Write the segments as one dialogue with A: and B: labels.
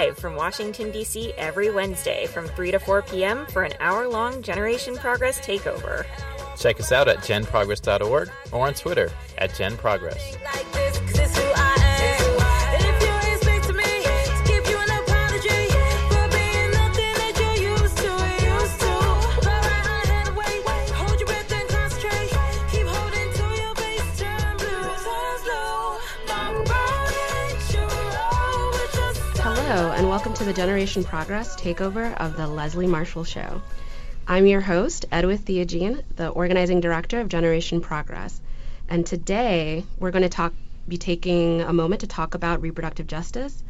A: live from Washington, D.C. every Wednesday from 3 to 4 p.m. for an hour long Generation Progress takeover.
B: Check us out at genprogress.org or on Twitter at genprogress.
C: To the Generation Progress takeover of the Leslie Marshall Show. I'm your host, Edwith Theogene, the organizing director of Generation Progress. And today we're going to talk, be taking a moment to talk about reproductive justice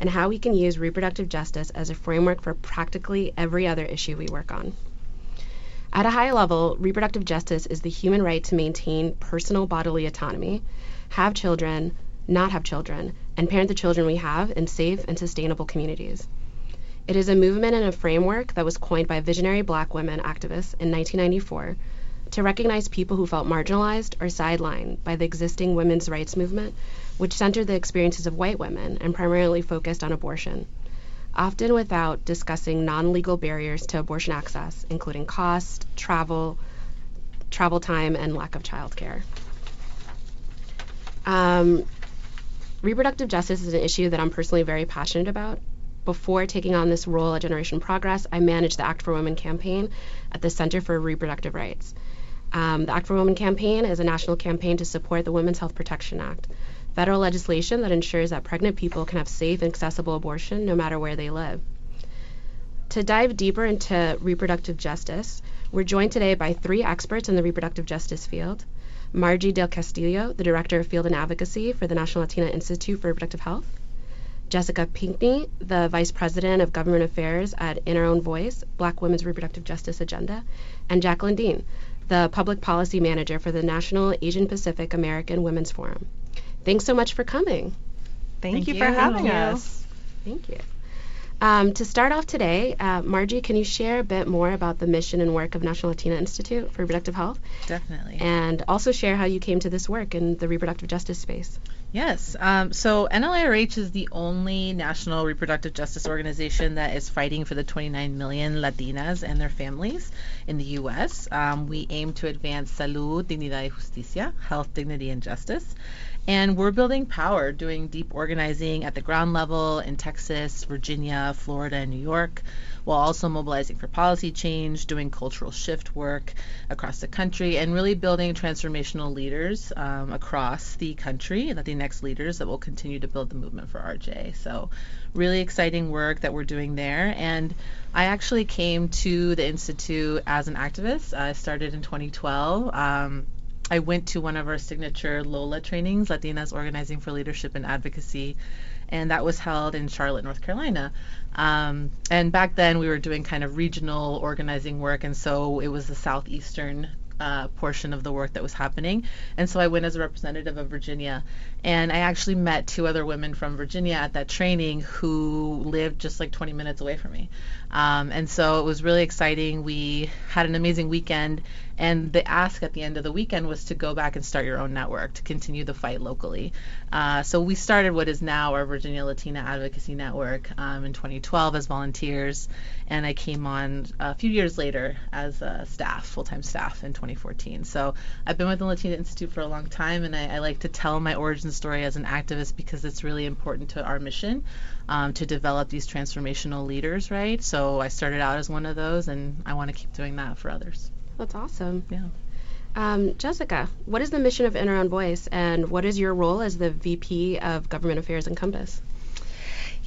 C: and how we can use reproductive justice as a framework for practically every other issue we work on. At a high level, reproductive justice is the human right to maintain personal bodily autonomy, have children, not have children, and parent the children we have in safe and sustainable communities. It is a movement and a framework that was coined by visionary black women activists in 1994 to recognize people who felt marginalized or sidelined by the existing women's rights movement, which centered the experiences of white women and primarily focused on abortion, often without discussing non legal barriers to abortion access, including cost, travel, travel time, and lack of childcare. Um, reproductive justice is an issue that I'm personally very passionate about. Before taking on this role at Generation Progress, I managed the Act for Women campaign at the Center for Reproductive Rights. Um, the Act for Women campaign is a national campaign to support the Women's Health Protection Act, federal legislation that ensures that pregnant people can have safe and accessible abortion no matter where they live. To dive deeper into reproductive justice, we're joined today by three experts in the reproductive justice field. Margie Del Castillo, the Director of Field and Advocacy for the National Latina Institute for Reproductive Health. Jessica Pinckney, the Vice President of Government Affairs at In Our Own Voice, Black Women's Reproductive Justice Agenda. And Jaclyn Dean, the Public Policy Manager for the National Asian Pacific American Women's Forum. Thanks so much for coming.
D: Thank, Thank you, you, for having you. us.
C: Thank you. Um, to start off today, uh, Margie, can you share a bit more about the mission and work of National Latina Institute for Reproductive Health?
D: Definitely.
C: And also share how you came to this work in the reproductive justice space.
D: Yes. Um, so NLIRH is the only national reproductive justice organization that is fighting for the 29 million Latinas and their families in the U.S. Um, we aim to advance salud, dignidad y justicia, health, dignity, and justice. And we're building power, doing deep organizing at the ground level in Texas, Virginia, Florida, and New York, while also mobilizing for policy change, doing cultural shift work across the country, and really building transformational leaders um, across the country, and the next leaders that will continue to build the movement for RJ. So, really exciting work that we're doing there. And I actually came to the Institute as an activist. I started in 2012. Um, I went to one of our signature Lola trainings, Latinas Organizing for Leadership and Advocacy, and that was held in Charlotte, North Carolina. Um, and back then we were doing kind of regional organizing work, and so it was the southeastern uh, portion of the work that was happening. And so I went as a representative of Virginia. And I actually met two other women from Virginia at that training who lived just like 20 minutes away from me. Um, and so it was really exciting. We had an amazing weekend. And the ask at the end of the weekend was to go back and start your own network to continue the fight locally. Uh, so we started what is now our Virginia Latina Advocacy Network um, in 2012 as volunteers, and I came on a few years later as a staff, full-time staff in 2014. So I've been with the Latina Institute for a long time, and I, I like to tell my origin story as an activist because it's really important to our mission um, to develop these transformational leaders, right? So I started out as one of those, and I want to keep doing that for others.
C: That's awesome.
D: Yeah.
C: Um, Jessica, what is the mission of In Our Own Voice, and what is your role as the VP of Government Affairs in Compass?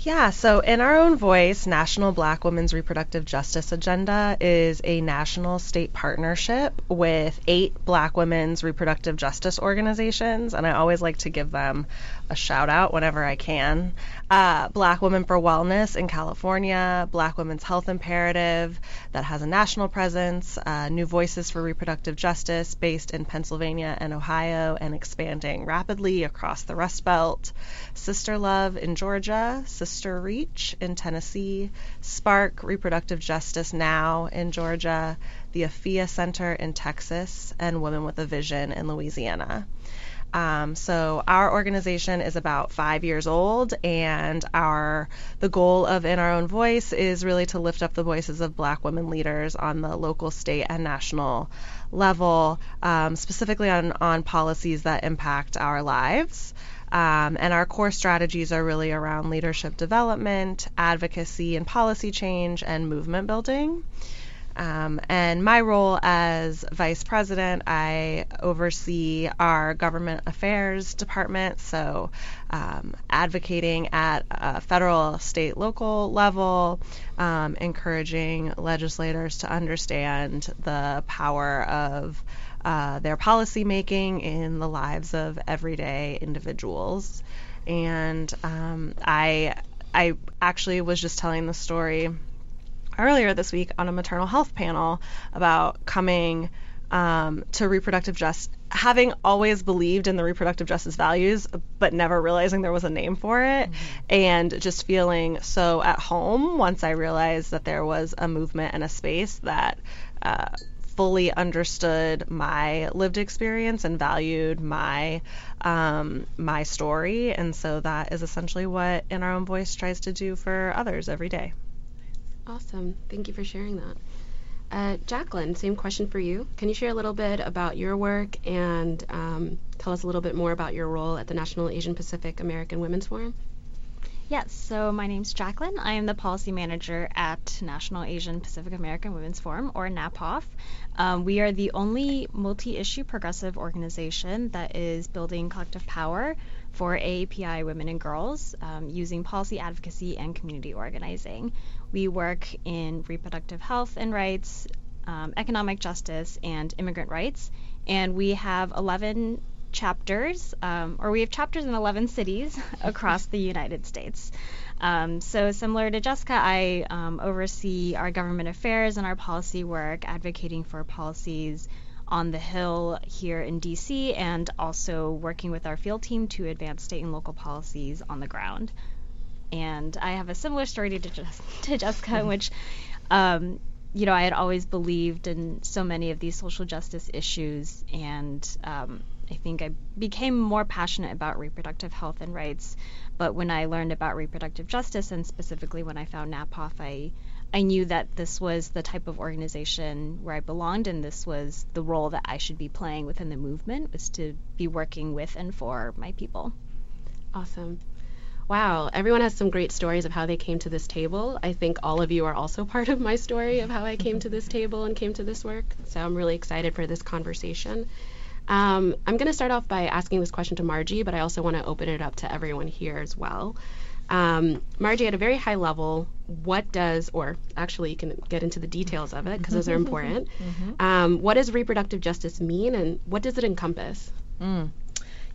E: Yeah, so in our own voice, National Black Women's Reproductive Justice Agenda is a national state partnership with eight Black women's reproductive justice organizations, and I always like to give them a shout out whenever I can. Uh, Black Women for Wellness in California, Black Women's Health Imperative that has a national presence, uh, New Voices for Reproductive Justice based in Pennsylvania and Ohio and expanding rapidly across the Rust Belt, Sister Love in Georgia, Sister Reach in Tennessee, Spark Reproductive Justice Now in Georgia, the Afiya Center in Texas, and Women with a Vision in Louisiana. Um, so our organization is about five years old, and our the goal of In Our Own Voice is really to lift up the voices of Black women leaders on the local, state, and national level, um, specifically on on policies that impact our lives. Um, and our core strategies are really around leadership development, advocacy and policy change, and movement building. Um, and my role as vice president, I oversee our government affairs department, so um, advocating at a federal, state, local level, um, encouraging legislators to understand the power of uh, their policymaking in the lives of everyday individuals. And um, I, I actually was just telling the story earlier this week on a maternal health panel about coming um, to reproductive justice, having always believed in the reproductive justice values, but never realizing there was a name for it, mm-hmm. and just feeling so at home once I realized that there was a movement and a space that. Uh, fully understood my lived experience and valued my um, my story, and so that is essentially what In Our Own Voice tries to do for others every day.
C: Awesome. Thank you for sharing that. Uh, Jaclyn, same question for you. Can you share a little bit about your work and um, tell us a little bit more about your role at the National Asian Pacific American Women's Forum?
F: Yes, so my name's Jaclyn. I am the policy manager at National Asian Pacific American Women's Forum, or NAPAWF. Um, we are the only multi issue progressive organization that is building collective power for AAPI women and girls um, using policy advocacy and community organizing. We work in reproductive health and rights, um, economic justice, and immigrant rights. And we have 11 chapters, um, or we have chapters in 11 cities across the United States. Um, so, similar to Jessica, I um, oversee our government affairs and our policy work, advocating for policies on the Hill here in DC, and also working with our field team to advance state and local policies on the ground and I have a similar story to, to Jessica, in which, um, you know, I had always believed in so many of these social justice issues, and um, I think I became more passionate about reproductive health and rights. But when I learned about reproductive justice, and specifically when I found NAPAWF, I I knew that this was the type of organization where I belonged, and this was the role that I should be playing within the movement, was to be working with and for my people.
C: Awesome. Wow, everyone has some great stories of how they came to this table. I think all of you are also part of my story of how I came to this table and came to this work. So I'm really excited for this conversation. Um, I'm going to start off by asking this question to Margie, but I also want to open it up to everyone here as well. Um, Margie, at a very high level, what does, or actually you can get into the details of it because those are important. mm-hmm. um, what does reproductive justice mean and what does it encompass?
D: Mm.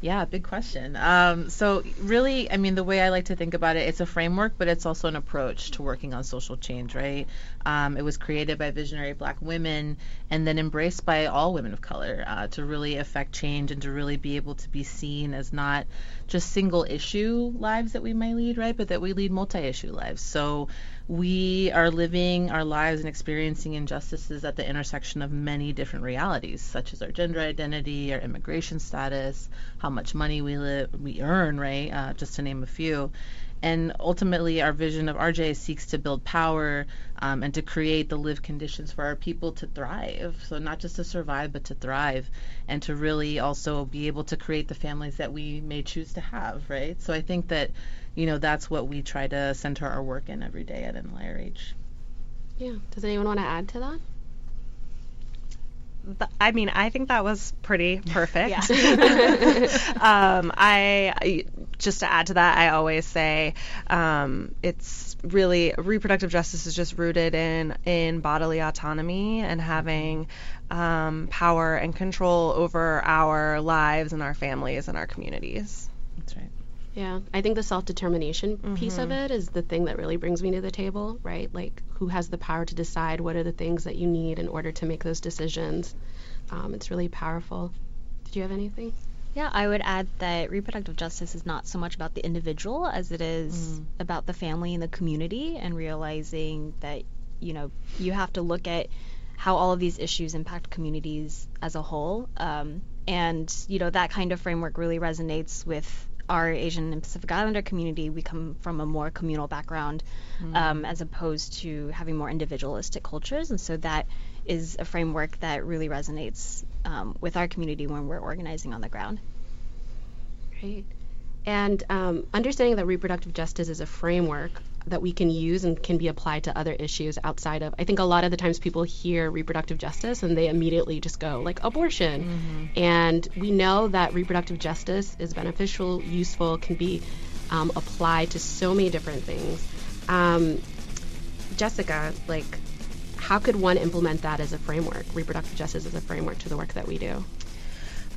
D: Yeah, big question. Um, so really, I mean, the way I like to think about it, it's a framework, but it's also an approach to working on social change, right? Um, it was created by visionary Black women and then embraced by all women of color uh, to really affect change and to really be able to be seen as not just single issue lives that we might lead, right, but that we lead multi-issue lives. So we are living our lives and experiencing injustices at the intersection of many different realities, such as our gender identity, our immigration status, how much money we live, we earn, right? Uh, just to name a few. And ultimately, our vision of RJ seeks to build power um, and to create the live conditions for our people to thrive. So, not just to survive, but to thrive, and to really also be able to create the families that we may choose to have, right? So, I think that you know, that's what we try to center our work in every day at NLIRH.
C: Yeah. Does anyone want to add to that?
E: I mean, I think that was pretty perfect. um, I just to add to that, I always say um, it's really reproductive justice is just rooted in in bodily autonomy and having um, power and control over our lives and our families and our communities.
D: That's right.
C: Yeah, I think the self determination mm-hmm. piece of mm-hmm. it is the thing that really brings me to the table, right? Like, who has the power to decide what are the things that you need in order to make those decisions? Um, it's really powerful. Did you have anything?
F: Yeah, I would add that reproductive justice is not so much about the individual as it is mm. about the family and the community, and realizing that, you know, you have to look at how all of these issues impact communities as a whole. Um, and you know that kind of framework really resonates with our Asian and Pacific Islander community. We come from a more communal background, mm. um, as opposed to having more individualistic cultures, and so that is a framework that really resonates um, with our community when we're organizing on the ground.
C: Great. And um, understanding that reproductive justice is a framework that we can use and can be applied to other issues outside of. I think a lot of the times people hear reproductive justice and they immediately just go like abortion. Mm-hmm. And we know that reproductive justice is beneficial, useful, can be um, applied to so many different things. Um, Jessica, like, how could one implement that as a framework, reproductive justice as a framework to the work that we do?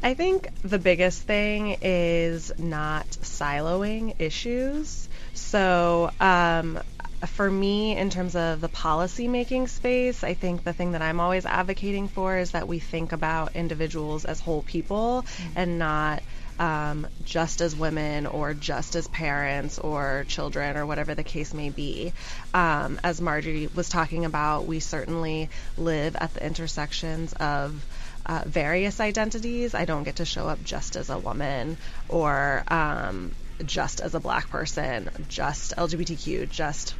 E: I think the biggest thing is not siloing issues. So, um, for me, in terms of the policy making space, I think the thing that I'm always advocating for is that we think about individuals as whole people and not um, just as women or just as parents or children or whatever the case may be. Um, as Margie was talking about, we certainly live at the intersections of uh, various identities. I don't get to show up just as a woman or um, just as a black person, just LGBTQ, just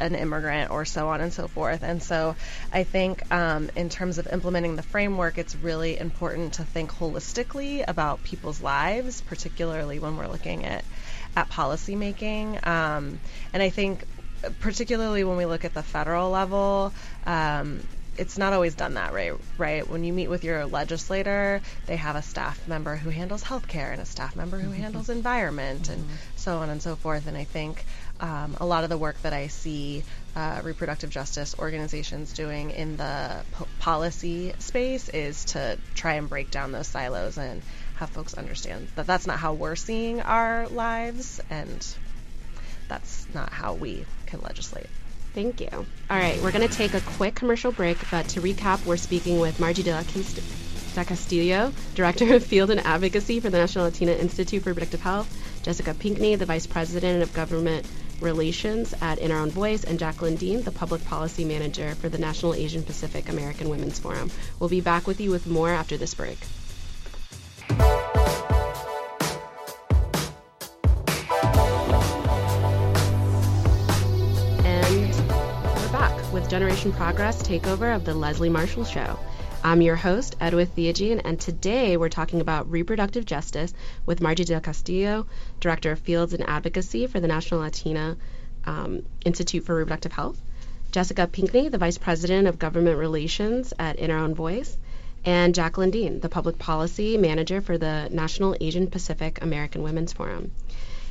E: an immigrant or so on and so forth. And so I think um, in terms of implementing the framework, it's really important to think holistically about people's lives, particularly when we're looking at, at policy making. Um, and I think particularly when we look at the federal level, um, it's not always done that way, right? When you meet with your legislator, they have a staff member who handles healthcare and a staff member who mm-hmm. handles environment and mm-hmm. so on and so forth. And I think um, a lot of the work that I see uh, reproductive justice organizations doing in the po- policy space is to try and break down those silos and have folks understand that that's not how we're seeing our lives and that's not how we can legislate.
C: Thank you. All right, we're going to take a quick commercial break, but to recap, we're speaking with Margie de, la Castillo, Director of Field and Advocacy for the National Latina Institute for Reproductive Health, Jessica Pinckney, the Vice President of Government Relations at In Our Own Voice, and Jaclyn Dean, the Public Policy Manager for the National Asian Pacific American Women's Forum. We'll be back with you with more after this break. Generation Progress takeover of The Leslie Marshall Show. I'm your host, Edwith Theogene, and today we're talking about reproductive justice with Margie del Castillo, Director of Fields and Advocacy for the National Latina um, Institute for Reproductive Health, Jessica Pinckney, the Vice President of Government Relations at In Our Own Voice, and Jaclyn Dean, the Public Policy Manager for the National Asian Pacific American Women's Forum.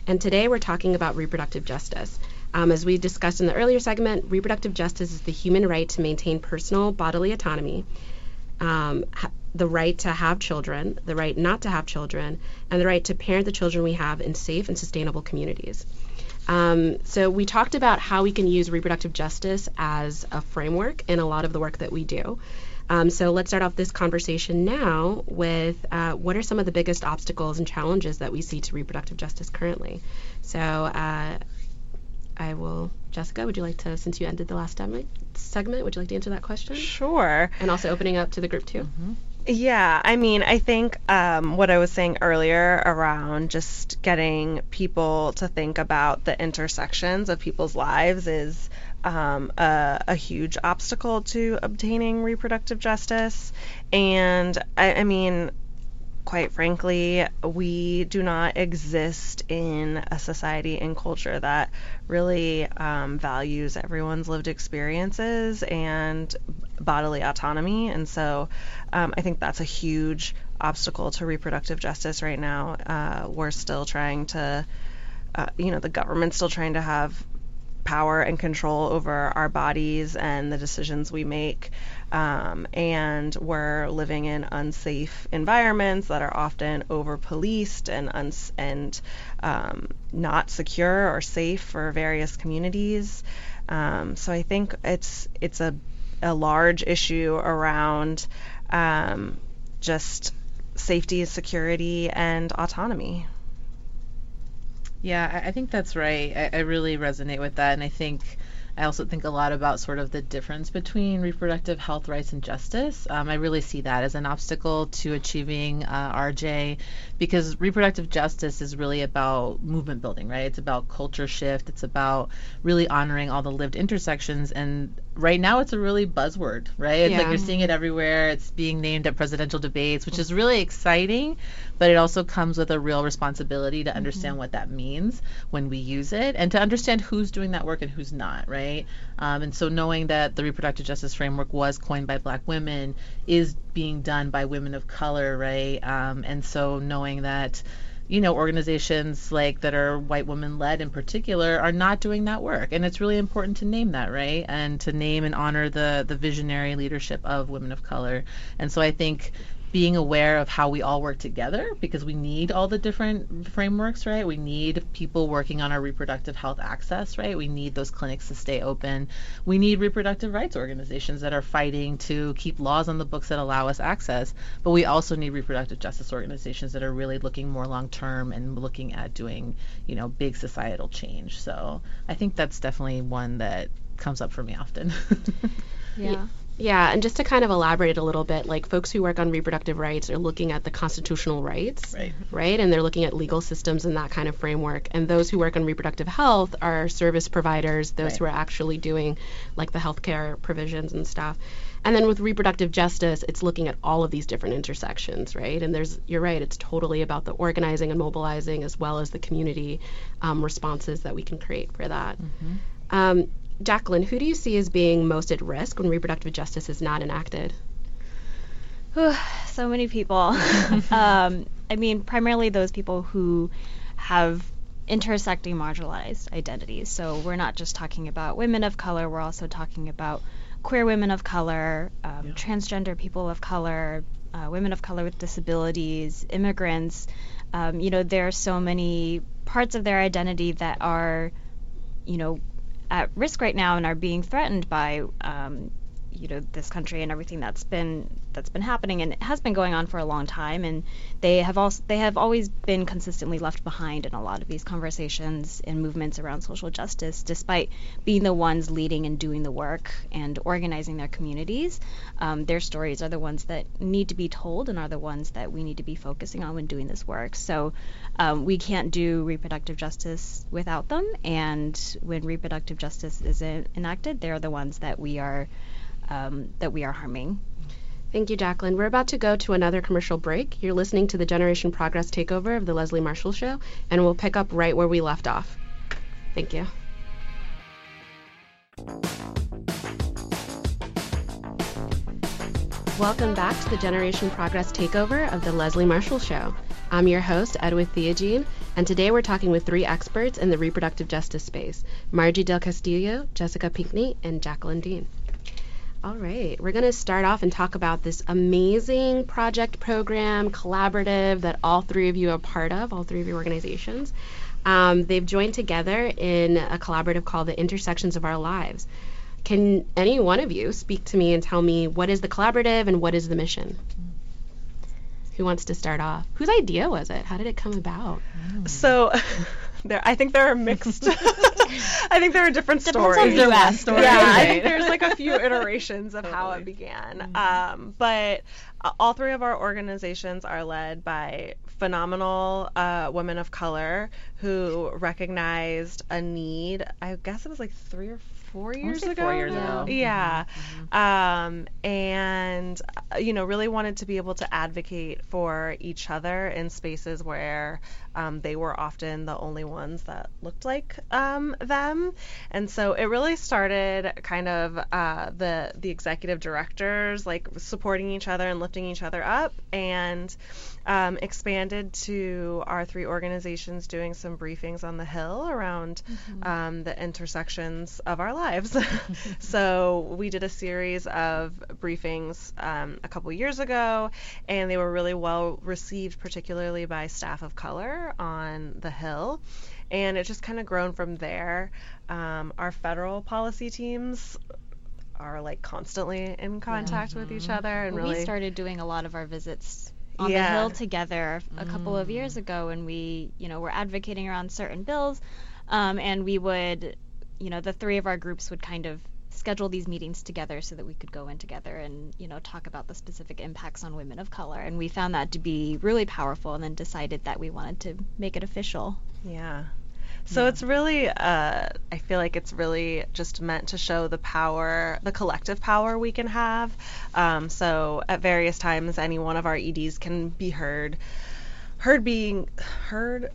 C: And today we're talking about reproductive justice. Um, as we discussed in the earlier segment, reproductive justice is the human right to maintain personal bodily autonomy, um, ha- the right to have children, the right not to have children, and the right to parent the children we have in safe and sustainable communities. Um, so we talked about how we can use reproductive justice as a framework in a lot of the work that we do. Um, so let's start off this conversation now with uh, what are some of the biggest obstacles and challenges that we see to reproductive justice currently. So uh, I will. Jessica, would you like to, since you ended the last segment, would you like to answer that question?
E: Sure.
C: And also opening up to the group too.
E: Mm-hmm. Yeah, I mean, I think um, what I was saying earlier around just getting people to think about the intersections of people's lives is um, a, a, huge obstacle to obtaining reproductive justice. And I, I mean, quite frankly, we do not exist in a society and culture that really um, values everyone's lived experiences and bodily autonomy. And so um, I think that's a huge obstacle to reproductive justice right now. Uh, we're still trying to, uh, you know, the government's still trying to have power and control over our bodies and the decisions we make. Um, and we're living in unsafe environments that are often over policed and, uns- and um, not secure or safe for various communities. Um, so I think it's it's a, a large issue around um, just safety, security, and autonomy.
D: Yeah, I, think that's right. I, I, really resonate with that, and I think I also think a lot about sort of the difference between reproductive health rights and justice. Um, I really see that as an obstacle to achieving uh, RJ because reproductive justice is really about movement building, right? It's about culture shift. It's about really honoring all the lived intersections. And right now, it's a really buzzword, right? It's
C: Yeah.
D: like you're seeing it everywhere. It's being named at presidential debates, which is really exciting, but it also comes with a real responsibility to understand what that means when we use it and to understand who's doing that work and who's not, right? Um, and so knowing that the reproductive justice framework was coined by black women is being done by women of color, right? Um, and so knowing that you know organizations like that are white women led in particular are not doing that work. And it's really important to name that right? And to name and honor the the visionary leadership of women of color. And so i think being aware of how we all work together because we need all the different frameworks, right? We need people working on our reproductive health access, right? We need those clinics to stay open. We need reproductive rights organizations that are fighting to keep laws on the books that allow us access. But we also need reproductive justice organizations that are really looking more long term and looking at doing, you know, big societal change. So I think that's definitely one that comes up for me often.
F: Yeah.
C: Yeah, and just to kind of elaborate a little bit, like folks who work on reproductive rights are looking at the constitutional rights,
D: Right.
C: right? And they're looking at legal systems and that kind of framework. And those who work on reproductive health are service providers, those
D: Right.
C: who are actually doing like the healthcare provisions and stuff. And then with reproductive justice, it's looking at all of these different intersections, right? And there's, you're right, it's totally about the organizing and mobilizing as well as the community um, responses that we can create for that. Um, Jaclyn, who do you see as being most at risk when reproductive justice is not enacted?
F: So many people. um, I mean, primarily those people who have intersecting marginalized identities. So we're not just talking about women of color, we're also talking about queer women of color, um, transgender people of color, uh, women of color with disabilities, immigrants. Um, you know, there are so many parts of their identity that are, you know, at risk right now and are being threatened by um, you know this country and everything that's been that's been happening and it has been going on for a long time. And they have also they have always been consistently left behind in a lot of these conversations and movements around social justice despite being the ones leading and doing the work and organizing their communities. Um, their stories are the ones that need to be told and are the ones that we need to be focusing on when doing this work. So um, we can't do reproductive justice without them. And when reproductive justice is en- enacted they're the ones that we are um, that we are harming.
C: Thank you, Jaclyn. We're about to go to another commercial break. You're listening to the Generation Progress takeover of the Leslie Marshall Show, and we'll pick up right where we left off. Thank you. Welcome back to the Generation Progress takeover of the Leslie Marshall Show. I'm your host, Edwith Theogene, and today we're talking with three experts in the reproductive justice space Margie Del Castillo, Jessica Pinckney, and Jaclyn Dean. All right, we're going to start off and talk about this amazing project program collaborative that all three of you are part of, all three of your organizations. Um, they've joined together in a collaborative called the Intersections of Our Lives. Can any one of you speak to me and tell me what is the collaborative and what is the mission? Who wants to start off? Whose idea was it? How did it come about?
E: So, there, I think there are mixed. I think there are different
F: Depends on
E: stories.
F: who you ask.
E: Yeah, I think there's like a few iterations of how it began. Um, but uh, all three of our organizations are led by phenomenal uh, women of color who recognized a need. I guess it was like three or four years ago.
D: four years
E: now.
D: ago.
E: Yeah. Um, and, uh, you know, really wanted to be able to advocate for each other in spaces where um, they were often the only ones that looked like um, them. And so it really started kind of uh, the the executive directors like supporting each other and lifting each other up, and um, expanded to our three organizations doing some briefings on the Hill around um, the intersections of our lives. so we did a series of briefings um, a couple years ago, and they were really well received, particularly by staff of color on the Hill. And it just kind of grown from there. Um, our federal policy teams are like constantly in contact with each other and
F: Well,
E: really
F: we started doing a lot of our visits on
E: Yeah.
F: the hill together a couple of years ago and we you know were advocating around certain bills um, and we would you know, the three of our groups would kind of schedule these meetings together so that we could go in together and you know talk about the specific impacts on women of color and we found that to be really powerful and then decided that we wanted to make it official
E: Yeah. So it's really, uh, I feel like it's really just meant to show the power, the collective power we can have. Um, so at various times, any one of our EDs can be heard, heard being heard.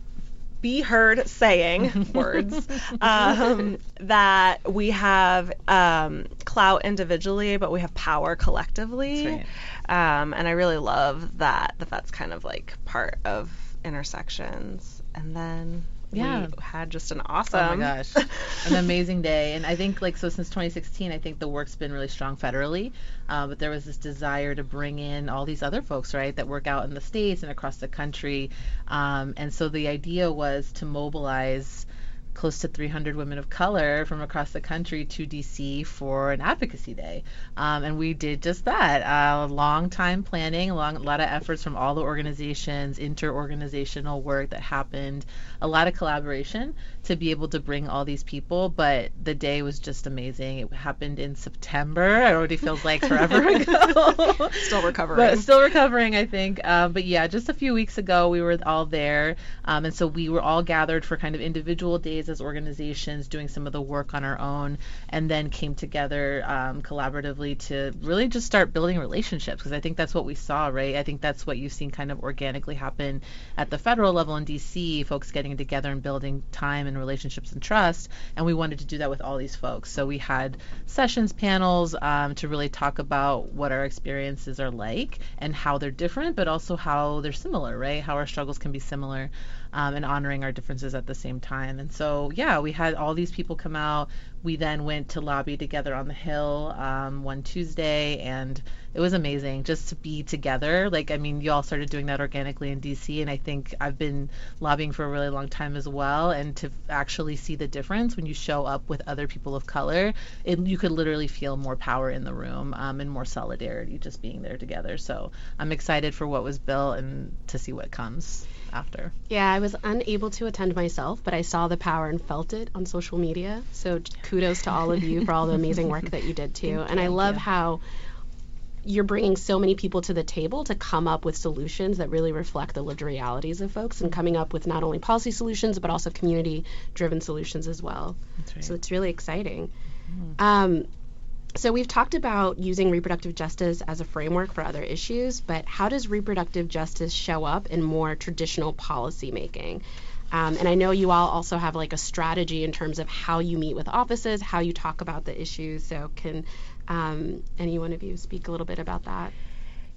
E: Be heard saying words um, that we have um, clout individually, but we have power collectively.
D: That's
E: Um, and I really love that that that's kind of like part of intersections. And then
D: Yeah.
E: we had just an awesome.
D: Oh my gosh, an amazing day! And I think like so since 2016, I think the work's been really strong federally, uh, but there was this desire to bring in all these other folks, right, that work out in the states and across the country, um, and so the idea was to mobilize close to 300 women of color from across the country to DC for an advocacy day. Um, and we did just that. A uh, long time planning, a, long, a lot of efforts from all the organizations, inter-organizational work that happened, a lot of collaboration to be able to bring all these people. But the day was just amazing. It happened in September. It already feels like forever ago.
E: Still recovering.
D: But still recovering, I think. Um, but yeah, just a few weeks ago, we were all there. Um, and so we were all gathered for kind of individual days as organizations, doing some of the work on our own, and then came together um, collaboratively to really just start building relationships. Because I think that's what we saw, right? I think that's what you've seen kind of organically happen at the federal level in DC, folks getting together and building time and relationships and trust. And we wanted to do that with all these folks. So we had sessions, panels um, to really talk about what our experiences are like and how they're different, but also how they're similar, right? How our struggles can be similar um, and honoring our differences at the same time. And so, yeah, we had all these people come out. We then went to lobby together on the Hill um, one Tuesday, and it was amazing just to be together. Like, I mean, you all started doing that organically in DC, and I think I've been lobbying for a really long time as well. And to actually see the difference when you show up with other people of color, it, you could literally feel more power in the room um, and more solidarity just being there together. So I'm excited for what was built and to see what comes after.
C: Yeah, I was unable to attend myself, but I saw the power and felt it on social media. So kudos to all of you for all the amazing work that you did too. and I love how you're bringing so many people to the table to come up with solutions that really reflect the lived realities of folks and coming up with not only policy solutions but also community driven solutions as well.
D: That's right.
C: So it's really exciting. Um, so we've talked about using reproductive justice as a framework for other issues, but how does reproductive justice show up in more traditional policymaking? Um, and I know you all also have like a strategy in terms of how you meet with offices, how you talk about the issues. So can um, any one of you speak a little bit about that?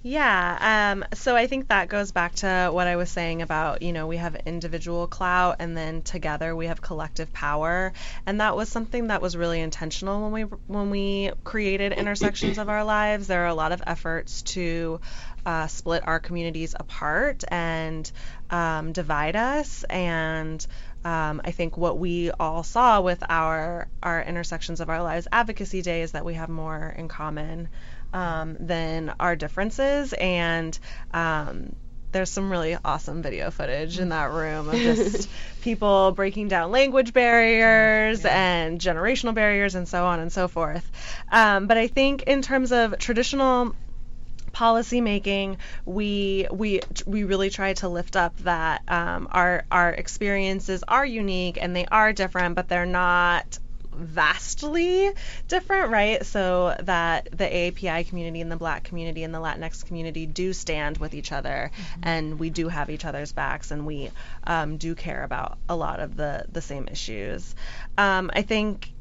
E: Yeah, um, so I think that goes back to what I was saying about, you know, we have individual clout and then together we have collective power. And that was something that was really intentional when we when we created intersections of our lives. There are a lot of efforts to uh, split our communities apart and um, divide us and um, I think what we all saw with our our intersections of our lives advocacy day is that we have more in common um, than our differences and um, there's some really awesome video footage in that room of just people breaking down language barriers and generational barriers and so on and so forth. Um, but I think in terms of traditional policy making, we we we really try to lift up that um, our our experiences are unique and they are different, but they're not vastly different, right? So that the AAPI community and the Black community and the Latinx community do stand with each other, and we do have each other's backs, and we um, do care about a lot of the the same issues. Um, I think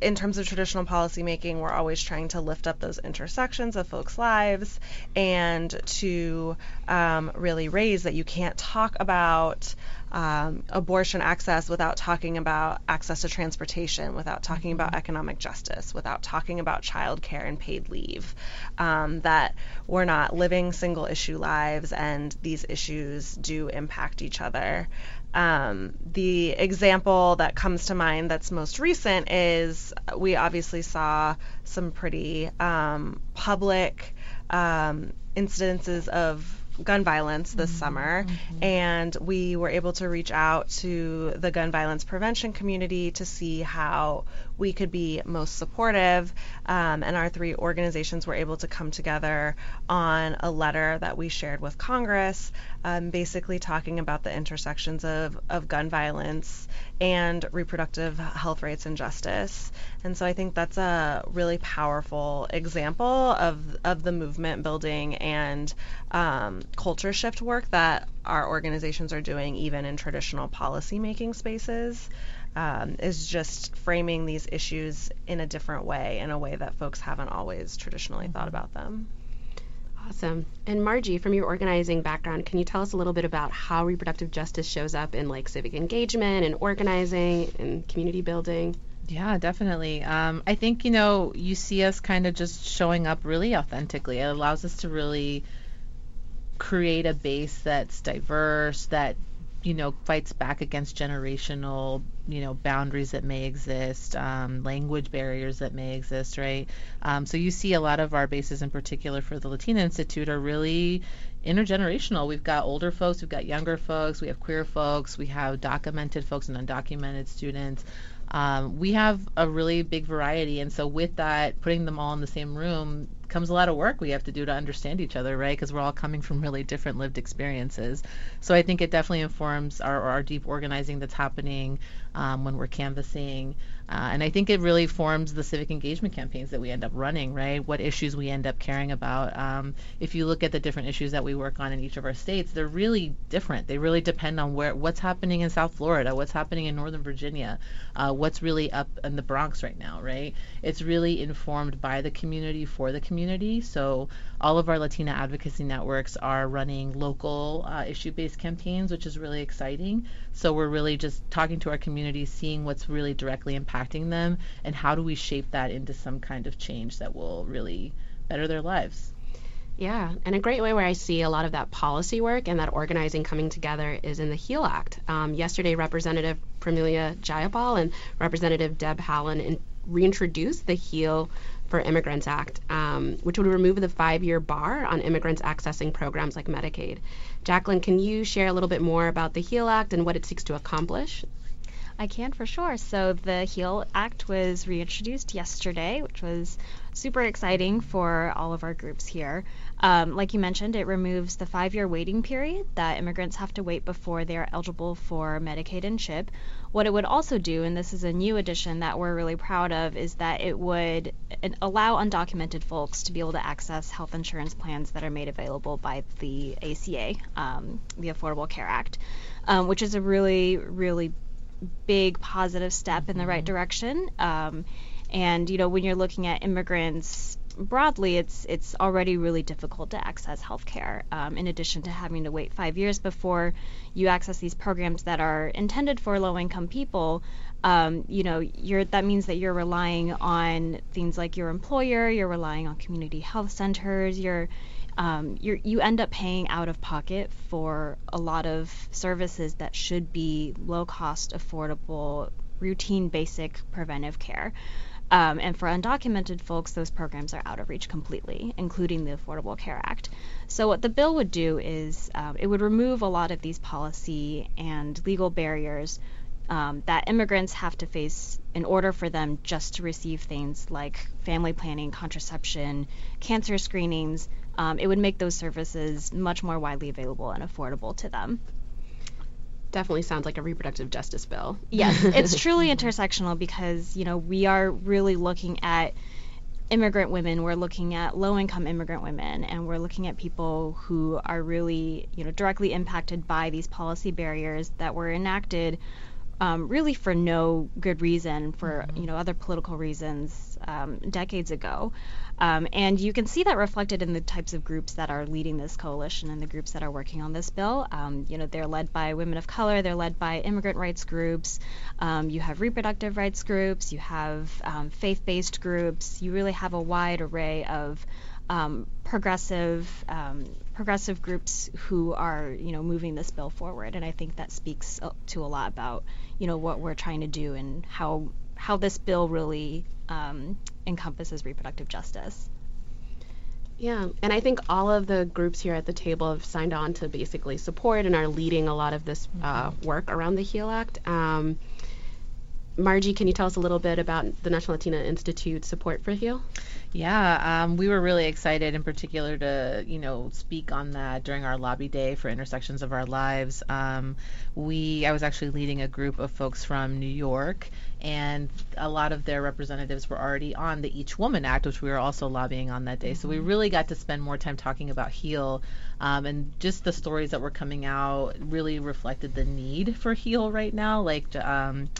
E: in terms of traditional policymaking, we're always trying to lift up those intersections of folks' lives and to um, really raise that you can't talk about um, abortion access without talking about access to transportation, without talking about economic justice, without talking about childcare and paid leave. Um, that we're not living single issue lives and these issues do impact each other. Um, the example that comes to mind that's most recent is we obviously saw some pretty um, public um, incidences of gun violence this summer, and we were able to reach out to the gun violence prevention community to see how we could be most supportive. Um, and our three organizations were able to come together on a letter that we shared with Congress, um, basically talking about the intersections of, of gun violence and reproductive health rights and justice. And so I think that's a really powerful example of, of the movement building and um, culture shift work that our organizations are doing, even in traditional policy making spaces. Um, is just framing these issues in a different way, in a way that folks haven't always traditionally thought mm-hmm. about them.
C: Awesome. And Margie, from your organizing background, can you tell us a little bit about how reproductive justice shows up in like civic engagement and organizing and community building?
D: Yeah, definitely. Um, I think, you know, you see us kind of just showing up really authentically. It allows us to really create a base that's diverse, that you know fights back against generational you know boundaries that may exist um, language barriers that may exist right? Um, so you see a lot of our bases in particular for the latina institute are really intergenerational. We've got older folks we've got younger folks we have queer folks we have documented folks and undocumented students. Um, we have a really big variety and so with that putting them all in the same room comes a lot of work we have to do to understand each other, right? Because we're all coming from really different lived experiences. So I think it definitely informs our, our deep organizing that's happening um, when we're canvassing. Uh, and I think it really forms the civic engagement campaigns that we end up running, right? What issues we end up caring about. Um, if you look at the different issues that we work on in each of our states, they're really different. They really depend on where what's happening in South Florida, what's happening in Northern Virginia, uh, what's really up in the Bronx right now, right? It's really informed by the community for the community. So all of our Latina advocacy networks are running local uh, issue-based campaigns, which is really exciting. So we're really just talking to our community, seeing what's really directly impacting them, and how do we shape that into some kind of change that will really better their lives.
C: Yeah, and a great way where I see a lot of that policy work and that organizing coming together is in the HEAL Act. Um, yesterday, Representative Pramila Jayapal and Representative Deb Haaland in, reintroduced the HEAL for Immigrants Act, um, which would remove the five year bar on immigrants accessing programs like Medicaid. Jaclyn, can you share a little bit more about the HEAL Act and what it seeks to accomplish?
F: I can for sure. So the HEAL Act was reintroduced yesterday, which was super exciting for all of our groups here. Um, like you mentioned, it removes the five year waiting period that immigrants have to wait before they are eligible for Medicaid and CHIP. What it would also do, and this is a new addition that we're really proud of, is that it would allow undocumented folks to be able to access health insurance plans that are made available by the ACA, um, the Affordable Care Act, um, which is a really, really big positive step in the right mm-hmm. direction. Um, and you know, when you're looking at immigrants broadly, it's it's already really difficult to access healthcare. Um, in addition to having to wait five years before you access these programs that are intended for low-income people, um, you know, that means that you're relying on things like your employer, you're relying on community health centers, you're um, you end up paying out of pocket for a lot of services that should be low cost, affordable, routine, basic preventive care. Um, and for undocumented folks, those programs are out of reach completely, including the Affordable Care Act. So, what the bill would do is um, it would remove a lot of these policy and legal barriers um, that immigrants have to face in order for them just to receive things like family planning, contraception, cancer screenings. Um, it would make those services much more widely available and affordable to them
C: definitely sounds like a reproductive justice bill.
F: Yes, it's truly intersectional because, you know, we are really looking at immigrant women, we're looking at low income immigrant women, and we're looking at people who are really, you know, directly impacted by these policy barriers that were enacted um, really for no good reason, for, mm-hmm. you know, other political reasons um, decades ago. Um, and you can see that reflected in the types of groups that are leading this coalition and the groups that are working on this bill. Um, you know, they're led by women of color, they're led by immigrant rights groups, um, you have reproductive rights groups, you have um, faith based groups, you really have a wide array of um, progressive um, progressive groups who are you know moving this bill forward. And I think that speaks uh, to a lot about you know what we're trying to do and how how this bill really um, encompasses reproductive justice.
C: Yeah, and I think all of the groups here at the table have signed on to basically support and are leading a lot of this uh, mm-hmm. work around the HEAL Act. Um, Margie, can you tell us a little bit about the National Latina Institute support for HEAL?
D: Yeah, um, we were really excited in particular to, you know, speak on that during our lobby day for Intersections of Our Lives. Um, we, I was actually leading a group of folks from New York, and a lot of their representatives were already on the Each Woman Act, which we were also lobbying on that day. So we really got to spend more time talking about HEAL, um, and just the stories that were coming out really reflected the need for HEAL right now. Like, um,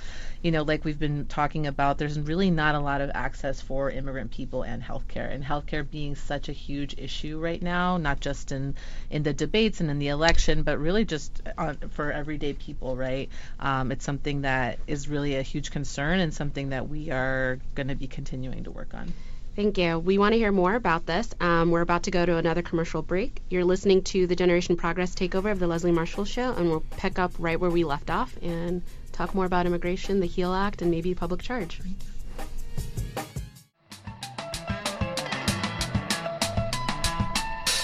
D: you know, like we've been talking about, there's really not a lot of access for immigrant people and healthcare, and healthcare being such a huge issue right now, not just in in the debates and in the election, but really just on, for everyday people, right? Um, it's something that is really a huge concern and something that we are going to be continuing to work on.
C: Thank you. We want to hear more about this. Um, we're about to go to another commercial break. You're listening to the Generation Progress takeover of the Leslie Marshall Show, and we'll pick up right where we left off and talk more about immigration, the HEAL Act, and maybe public charge.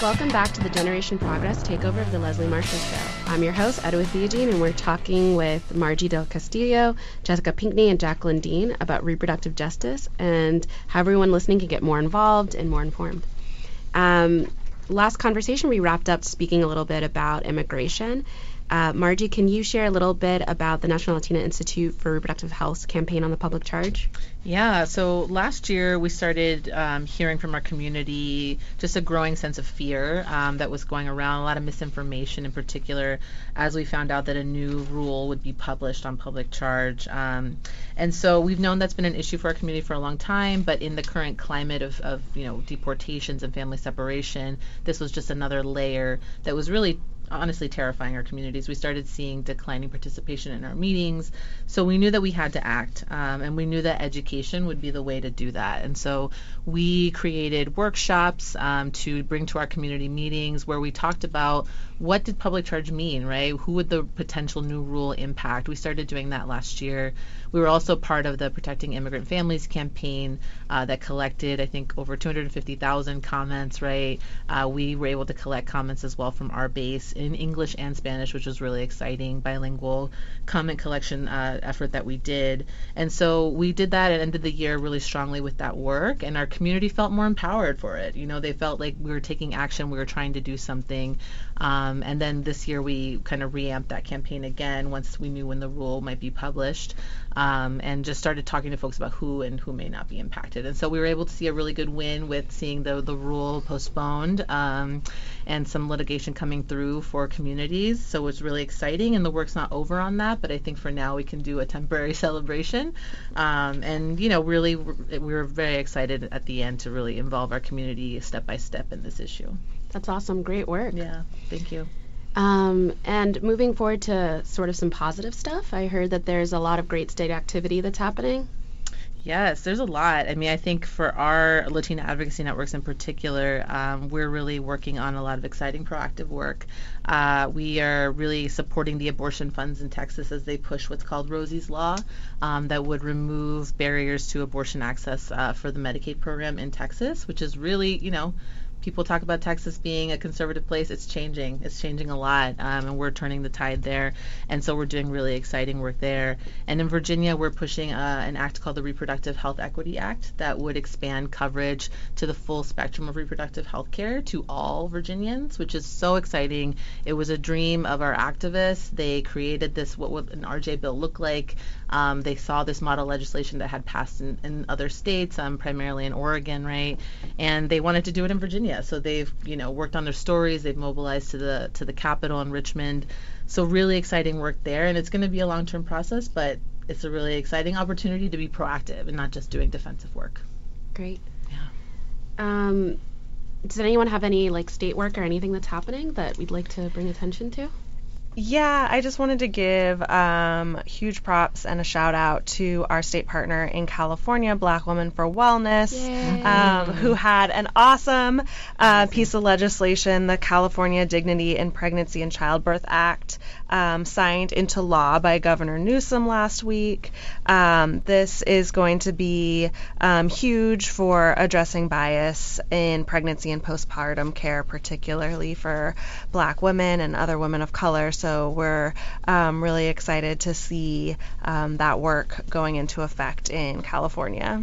C: Welcome back to the Generation Progress takeover of the Leslie Marshall Show. I'm your host, Edwith Theogene, and we're talking with Margie Del Castillo, Jessica Pinckney, and Jaclyn Dean about reproductive justice and how everyone listening can get more involved and more informed. Um, last conversation, we wrapped up speaking a little bit about immigration uh, Margie, can you share a little bit about the National Latina Institute for Reproductive Health campaign on the public charge?
D: Yeah, so last year we started um, hearing from our community just a growing sense of fear um, that was going around, a lot of misinformation in particular, as we found out that a new rule would be published on public charge. Um, and so we've known that's been an issue for our community for a long time, but in the current climate of, of you know deportations and family separation, this was just another layer that was really honestly terrifying our communities. We started seeing declining participation in our meetings. So we knew that we had to act, um, and we knew that education would be the way to do that. And so we created workshops um, to bring to our community meetings where we talked about what did public charge mean, right? Who would the potential new rule impact? We started doing that last year. We were also part of the Protecting Immigrant Families campaign uh, that collected, I think, over 250,000 comments, right? Uh, we were able to collect comments as well from our base in English and Spanish, which was really exciting, bilingual comment collection uh, effort that we did. And so we did that and ended the year really strongly with that work, and our community felt more empowered for it. You know, they felt like we were taking action, we were trying to do something. Um, and then this year we kind of reamped that campaign again once we knew when the rule might be published um, and just started talking to folks about who and who may not be impacted. And so we were able to see a really good win with seeing the, the rule postponed um, and some litigation coming through for communities. So it was really exciting, and the work's not over on that, but I think for now we can do a temporary celebration. Um, and, you know, really, we were very excited at the end to really involve our community step by step in this issue.
C: That's awesome. Great work.
D: Yeah, thank you.
C: Um, and moving forward to sort of some positive stuff, I heard that there's a lot of great state activity that's happening.
D: Yes, there's a lot. I mean, I think for our Latina advocacy networks in particular, um, we're really working on a lot of exciting proactive work. Uh, we are really supporting the abortion funds in Texas as they push what's called Rosie's Law, um, that would remove barriers to abortion access uh, for the Medicaid program in Texas, which is really, you know, people talk about Texas being a conservative place. It's changing. It's changing a lot, um, and we're turning the tide there. And so we're doing really exciting work there. And in Virginia, we're pushing uh, an act called the Reproductive Health Equity Act that would expand coverage to the full spectrum of reproductive health care to all Virginians, which is so exciting. It was a dream of our activists. They created this, what would an RJ bill look like. Um, they saw this model legislation that had passed in, in other states, um, primarily in Oregon, right? And they wanted to do it in Virginia. So they've, you know, worked on their stories. They've mobilized to the to the Capitol in Richmond. So really exciting work there, and it's going to be a long-term process, but it's a really exciting opportunity to be proactive and not just doing defensive work.
C: Great.
D: Yeah.
C: Um, does anyone have any like state work or anything that's happening that we'd like to bring attention to?
E: Yeah, I just wanted to give um, huge props and a shout out to our state partner in California, Black Women for Wellness, um, who had an awesome uh, piece of legislation, the California Dignity in Pregnancy and Childbirth Act, um, signed into law by Governor Newsom last week. Um, this is going to be um, huge for addressing bias in pregnancy and postpartum care, particularly for Black women and other women of color. So we're um, really excited to see um, that work going into effect in California.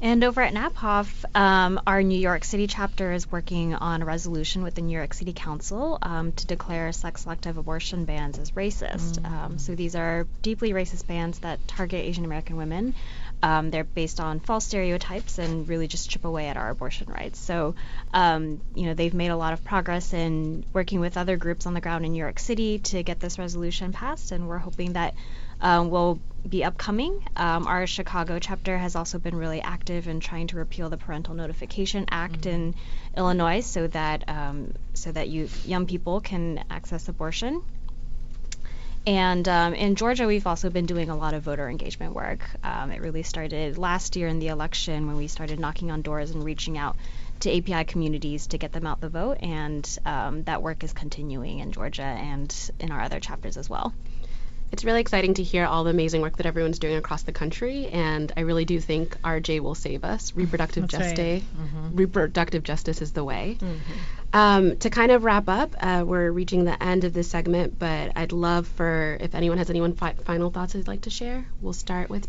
F: And over at NAPAWF, um, our New York City chapter is working on a resolution with the New York City Council um, to declare sex selective abortion bans as racist. Mm. Um, so these are deeply racist bans that target Asian American women. Um, they're based on false stereotypes and really just chip away at our abortion rights. So, um, you know, they've made a lot of progress in working with other groups on the ground in New York City to get this resolution passed, and we're hoping that um, will be upcoming. Um, our Chicago chapter has also been really active in trying to repeal the Parental Notification Act mm-hmm. in Illinois, so that um, so that you young people can access abortion. And um, in Georgia, we've also been doing a lot of voter engagement work. Um, it really started last year in the election when we started knocking on doors and reaching out to API communities to get them out the vote, and um, that work is continuing in Georgia and in our other chapters as well
C: it's really exciting to hear all the amazing work that everyone's doing across the country, and I really do think RJ will save us. Reproductive justice, right. mm-hmm. reproductive justice is the way. Mm-hmm. Um, to kind of wrap up, uh, we're reaching the end of this segment, but I'd love for if anyone has anyone fi- final thoughts they'd like to share. We'll start with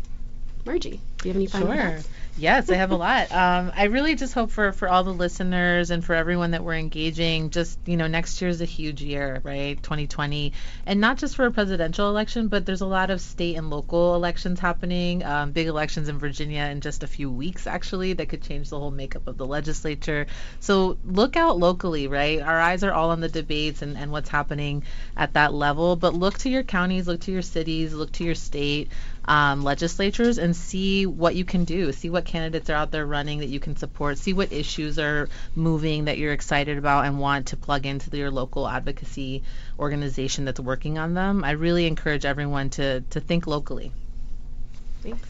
C: Margie. Do you have any final
D: sure.
C: thoughts?
D: Yes, I have a lot. Um, I really just hope for for all the listeners and for everyone that we're engaging. Just you know, next year is a huge year, right? 2020, and not just for a presidential election, but there's a lot of state and local elections happening. Um, big elections in Virginia in just a few weeks, actually, that could change the whole makeup of the legislature. So look out locally, right? Our eyes are all on the debates and and what's happening at that level, but look to your counties, look to your cities, look to your state um, legislatures and see what you can do. See what candidates are out there running that you can support. See what issues are moving that you're excited about and want to plug into your local advocacy organization that's working on them. I really encourage everyone to, to think locally.
E: Thanks.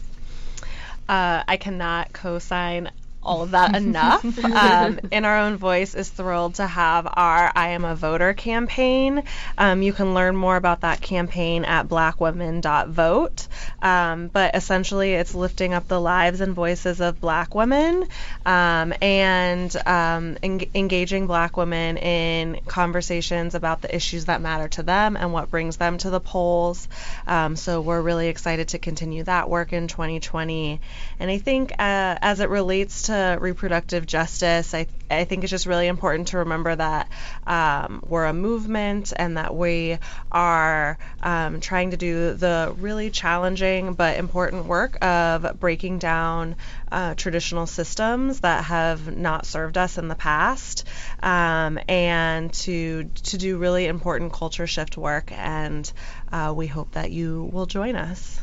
E: Uh, I cannot co-sign all of that enough. um, in our own voice is thrilled to have our I Am a Voter campaign. Um, you can learn more about that campaign at blackwomen.vote. Um, but essentially, it's lifting up the lives and voices of black women um, and um, en- engaging black women in conversations about the issues that matter to them and what brings them to the polls. Um, so we're really excited to continue that work in 2020. And I think uh, as it relates to to reproductive justice, I, I think it's just really important to remember that um, we're a movement and that we are um, trying to do the really challenging but important work of breaking down uh, traditional systems that have not served us in the past um, and to, to do really important culture shift work. And uh, we hope that you will join us.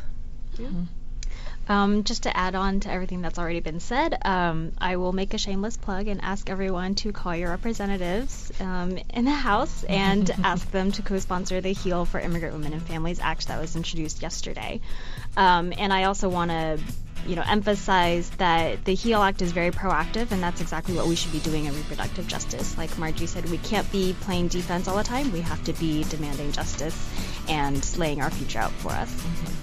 F: Yeah. Mm-hmm. Um, just to add on to everything that's already been said, um, I will make a shameless plug and ask everyone to call your representatives um, in the House and ask them to co-sponsor the Heal for Immigrant Women and Families Act that was introduced yesterday. Um, and I also want to you know, emphasize that the HEAL Act is very proactive, and that's exactly what we should be doing in reproductive justice. Like Margie said, we can't be playing defense all the time. We have to be demanding justice and laying our future out for us.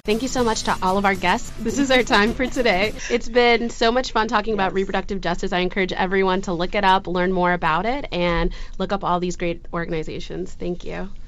C: Thank you so much to all of our guests. This is our time for today. It's been so much fun talking yes. about reproductive justice. I encourage everyone to look it up, learn more about it, and look up all these great organizations. Thank you.